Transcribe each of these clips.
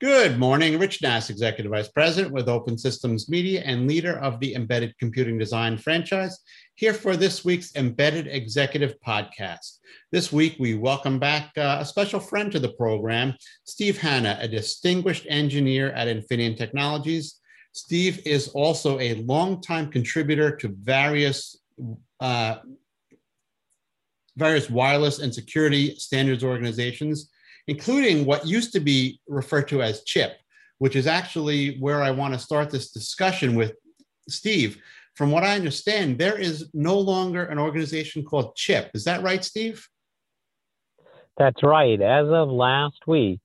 Good morning. Rich Nass, Executive Vice President with Open Systems Media and leader of the Embedded Computing Design franchise, here for this week's Embedded Executive Podcast. This week, we welcome back uh, a special friend to the program, Steve Hanna, a distinguished engineer at Infineon Technologies. Steve is also a longtime contributor to various uh, various wireless and security standards organizations including what used to be referred to as CHIP, which is actually where I want to start this discussion with Steve. From what I understand, there is no longer an organization called CHIP. Is that right, Steve? That's right. As of last week,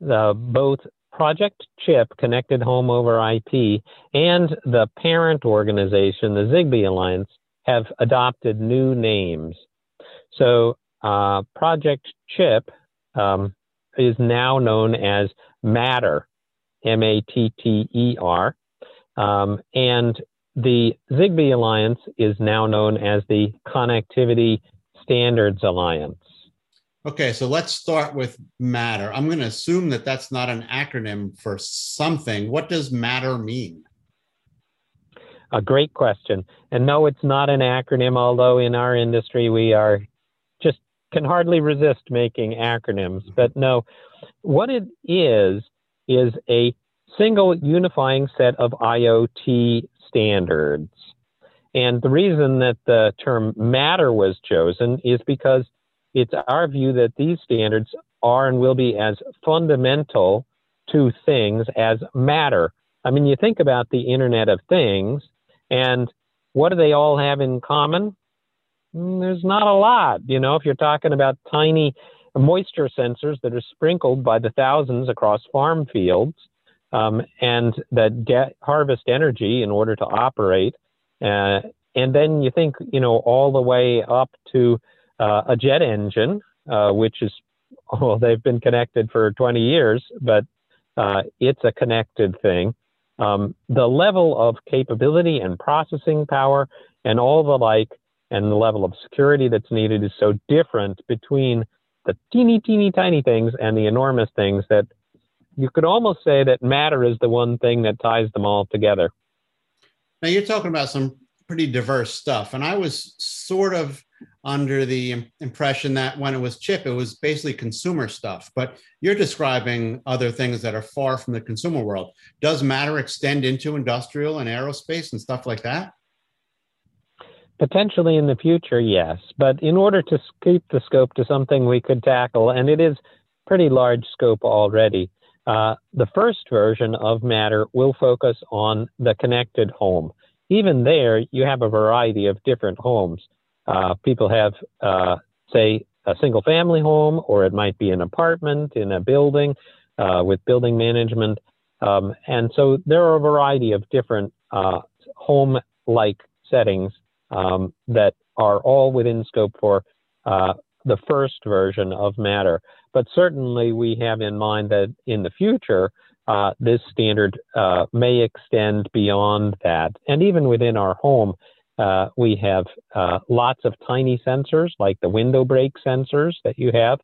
the, both Project CHIP, Connected Home over IP, and the parent organization, the Zigbee Alliance, have adopted new names. So, uh, Project CHIP um, is now known as Matter, M A T T E R. Um, and the Zigbee Alliance is now known as the Connectivity Standards Alliance. Okay, so let's start with Matter. I'm going to assume that that's not an acronym for something. What does Matter mean? A great question. And no, it's not an acronym, although in our industry we are can hardly resist making acronyms. But no, what it is, is a single unifying set of IoT standards. And the reason that the term matter was chosen is because it's our view that these standards are and will be as fundamental to things as matter. I mean, you think about the Internet of Things, and what do they all have in common? Mm, there's not a lot. You know, if you're talking about tiny moisture sensors that are sprinkled by the thousands across farm fields um, and that get, harvest energy in order to operate. Uh, and then you think, you know, all the way up to uh, a jet engine, uh, which is, well, they've been connected for 20 years, but uh, it's a connected thing. Um, the level of capability and processing power and all the like and the level of security that's needed is so different between the teeny, teeny, tiny things and the enormous things that you could almost say that matter is the one thing that ties them all together. Now, you're talking about some pretty diverse stuff. And I was sort of under the impression that when it was chip, it was basically consumer stuff. But you're describing other things that are far from the consumer world. Does matter extend into industrial and aerospace and stuff like that? Potentially in the future, yes. But in order to keep the scope to something we could tackle, and it is pretty large scope already, uh, the first version of Matter will focus on the connected home. Even there, you have a variety of different homes. Uh, people have, uh, say, a single family home, or it might be an apartment in a building uh, with building management. Um, and so there are a variety of different uh, home like settings um, that are all within scope for uh, the first version of Matter. But certainly, we have in mind that in the future, uh, this standard uh, may extend beyond that. And even within our home, uh, we have uh, lots of tiny sensors, like the window break sensors that you have.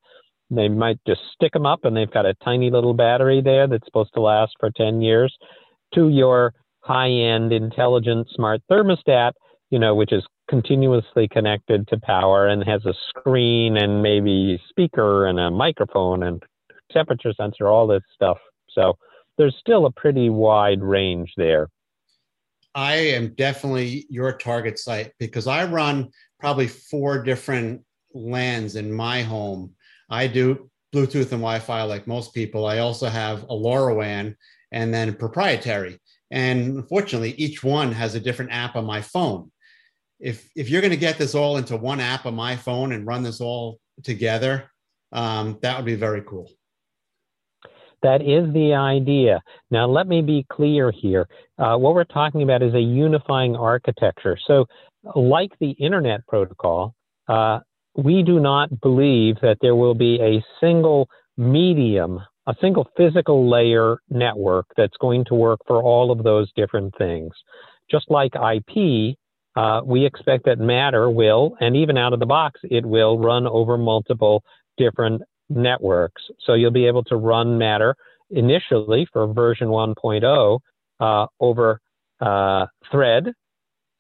They might just stick them up, and they've got a tiny little battery there that's supposed to last for 10 years, to your high end intelligent smart thermostat you know, which is continuously connected to power and has a screen and maybe speaker and a microphone and temperature sensor, all this stuff. So there's still a pretty wide range there. I am definitely your target site because I run probably four different LANs in my home. I do Bluetooth and Wi-Fi like most people. I also have a LoRaWAN and then proprietary. And unfortunately, each one has a different app on my phone if if you're going to get this all into one app on my phone and run this all together, um, that would be very cool. That is the idea. Now, let me be clear here. Uh, what we're talking about is a unifying architecture. So, like the Internet Protocol, uh, we do not believe that there will be a single medium, a single physical layer network that's going to work for all of those different things. Just like IP, uh, we expect that Matter will, and even out of the box, it will run over multiple different networks. So you'll be able to run Matter initially for version 1.0 uh, over uh, Thread,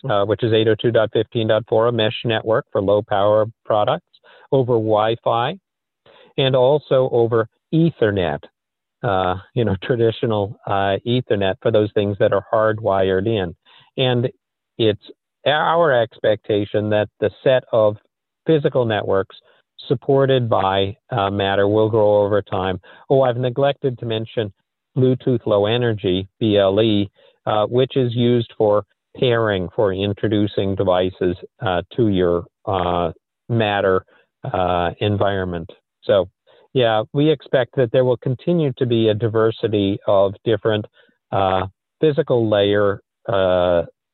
uh, which is 802.15.4, a mesh network for low power products, over Wi Fi, and also over Ethernet, uh, you know, traditional uh, Ethernet for those things that are hardwired in. And it's our expectation that the set of physical networks supported by uh, Matter will grow over time. Oh, I've neglected to mention Bluetooth Low Energy, BLE, uh, which is used for pairing, for introducing devices uh, to your uh, Matter uh, environment. So, yeah, we expect that there will continue to be a diversity of different uh, physical layer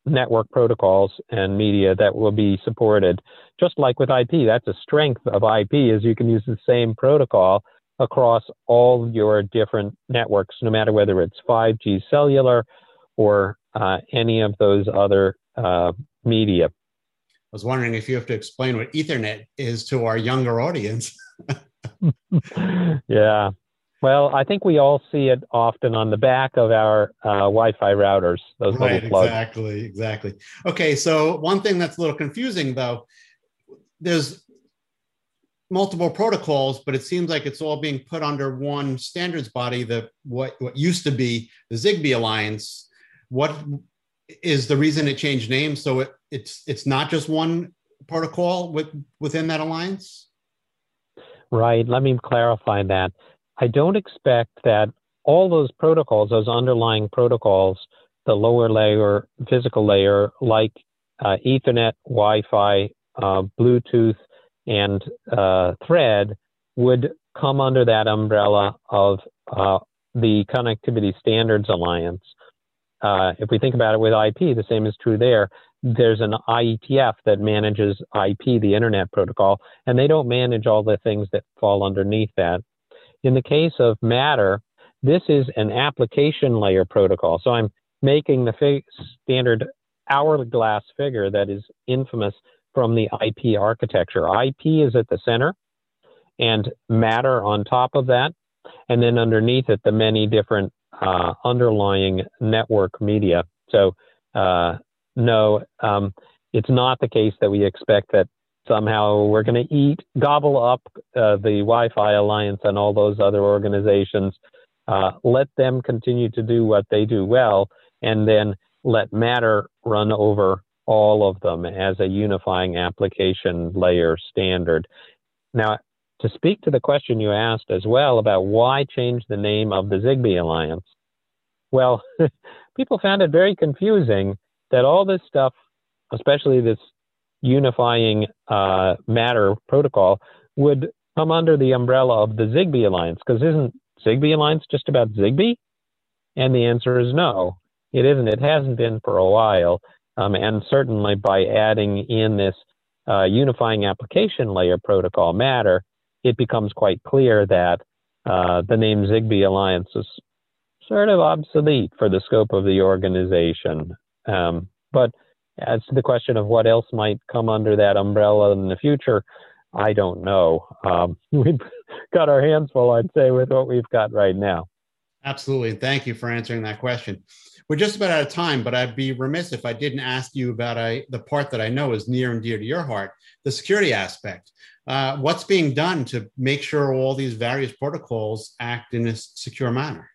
network protocols and media that will be supported. Just like with IP, that's a strength of IP is you can use the same protocol across all your different networks, no matter whether it's 5G cellular or uh, any of those other uh, media. I was wondering if you have to explain what Ethernet is to our younger audience. yeah, well, I think we all see it often on the back of our uh, Wi-Fi routers. Those right, little plugs. exactly, exactly. Okay, so one thing that's a little confusing though, there's multiple protocols, but it seems like it's all being put under one standards body. That what what used to be the Zigbee Alliance. What is the reason it changed names? So it, it's it's not just one protocol with within that alliance. Right. Let me clarify that. I don't expect that all those protocols, those underlying protocols, the lower layer, physical layer, like uh, Ethernet, Wi Fi, uh, Bluetooth, and uh, Thread, would come under that umbrella of uh, the Connectivity Standards Alliance. Uh, if we think about it with IP, the same is true there. There's an IETF that manages IP, the Internet Protocol, and they don't manage all the things that fall underneath that. In the case of Matter, this is an application layer protocol. So I'm making the standard hourglass figure that is infamous from the IP architecture. IP is at the center and Matter on top of that. And then underneath it, the many different uh, underlying network media. So, uh, no, um, it's not the case that we expect that somehow we're going to eat, gobble up uh, the Wi Fi Alliance and all those other organizations. Uh, let them continue to do what they do well, and then let Matter run over all of them as a unifying application layer standard. Now, to speak to the question you asked as well about why change the name of the Zigbee Alliance, well, people found it very confusing that all this stuff, especially this unifying uh, matter protocol would come under the umbrella of the Zigbee Alliance. Because isn't Zigbee Alliance just about Zigbee? And the answer is no, it isn't. It hasn't been for a while. Um, and certainly by adding in this uh, unifying application layer protocol matter, it becomes quite clear that uh, the name Zigbee Alliance is sort of obsolete for the scope of the organization. Um, but as to the question of what else might come under that umbrella in the future, I don't know. Um, we've got our hands full, I'd say, with what we've got right now. Absolutely. Thank you for answering that question. We're just about out of time, but I'd be remiss if I didn't ask you about I, the part that I know is near and dear to your heart the security aspect. Uh, what's being done to make sure all these various protocols act in a secure manner?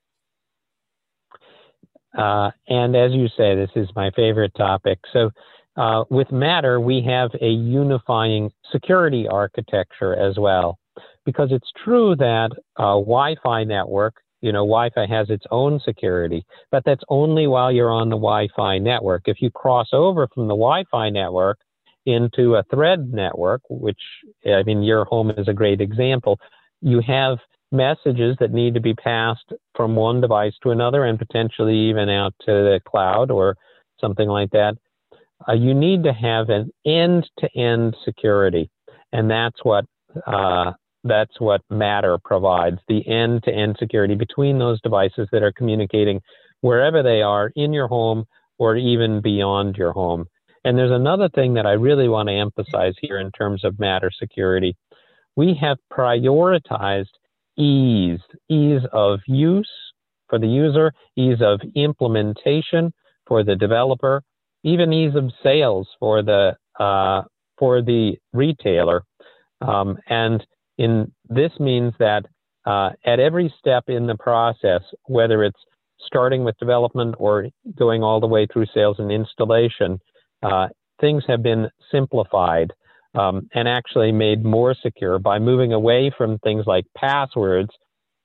Uh, and as you say, this is my favorite topic. So, uh, with Matter, we have a unifying security architecture as well, because it's true that a Wi-Fi network, you know, Wi-Fi has its own security, but that's only while you're on the Wi-Fi network. If you cross over from the Wi-Fi network into a Thread network, which I mean, your home is a great example, you have messages that need to be passed from one device to another and potentially even out to the cloud or something like that. Uh, you need to have an end-to-end security, and that's what uh, that's what Matter provides: the end-to-end security between those devices that are communicating wherever they are in your home or even beyond your home. And there's another thing that I really want to emphasize here in terms of Matter security. We have prioritized ease, ease of use, for the user, ease of implementation for the developer, even ease of sales for the uh, for the retailer. Um, and in this means that uh, at every step in the process, whether it's starting with development or going all the way through sales and installation, uh, things have been simplified um, and actually made more secure by moving away from things like passwords,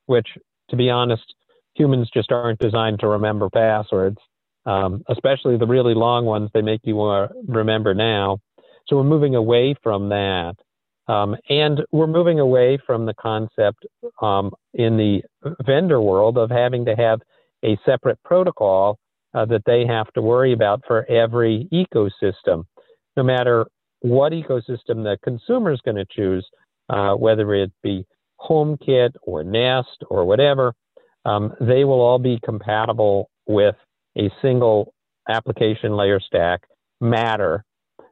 which, to be honest, humans just aren't designed to remember passwords, um, especially the really long ones they make you uh, remember now. So we're moving away from that. Um, and we're moving away from the concept um, in the vendor world of having to have a separate protocol uh, that they have to worry about for every ecosystem. No matter what ecosystem the consumer is going to choose, uh, whether it be HomeKit or Nest or whatever, um, they will all be compatible with a single application layer stack, Matter,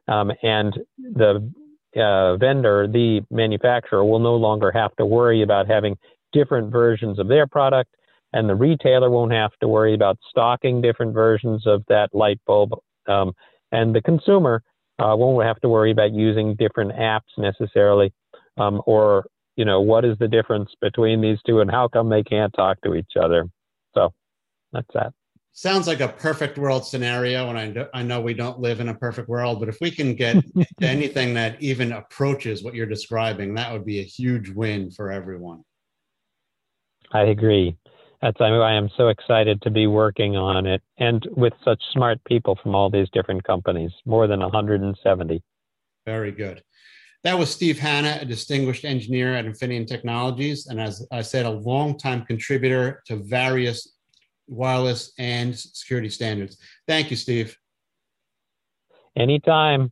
um, and the uh, vendor, the manufacturer, will no longer have to worry about having different versions of their product, and the retailer won't have to worry about stocking different versions of that light bulb, um, and the consumer uh, won't have to worry about using different apps necessarily, um, or you know what is the difference between these two, and how come they can't talk to each other. So that's that. Sounds like a perfect world scenario and I, do, I know we don't live in a perfect world but if we can get anything that even approaches what you're describing that would be a huge win for everyone. I agree that's why i am so excited to be working on it and with such smart people from all these different companies more than 170 very good that was Steve Hanna, a distinguished engineer at Infineon Technologies, and as I said, a longtime contributor to various wireless and security standards. Thank you, Steve. Anytime.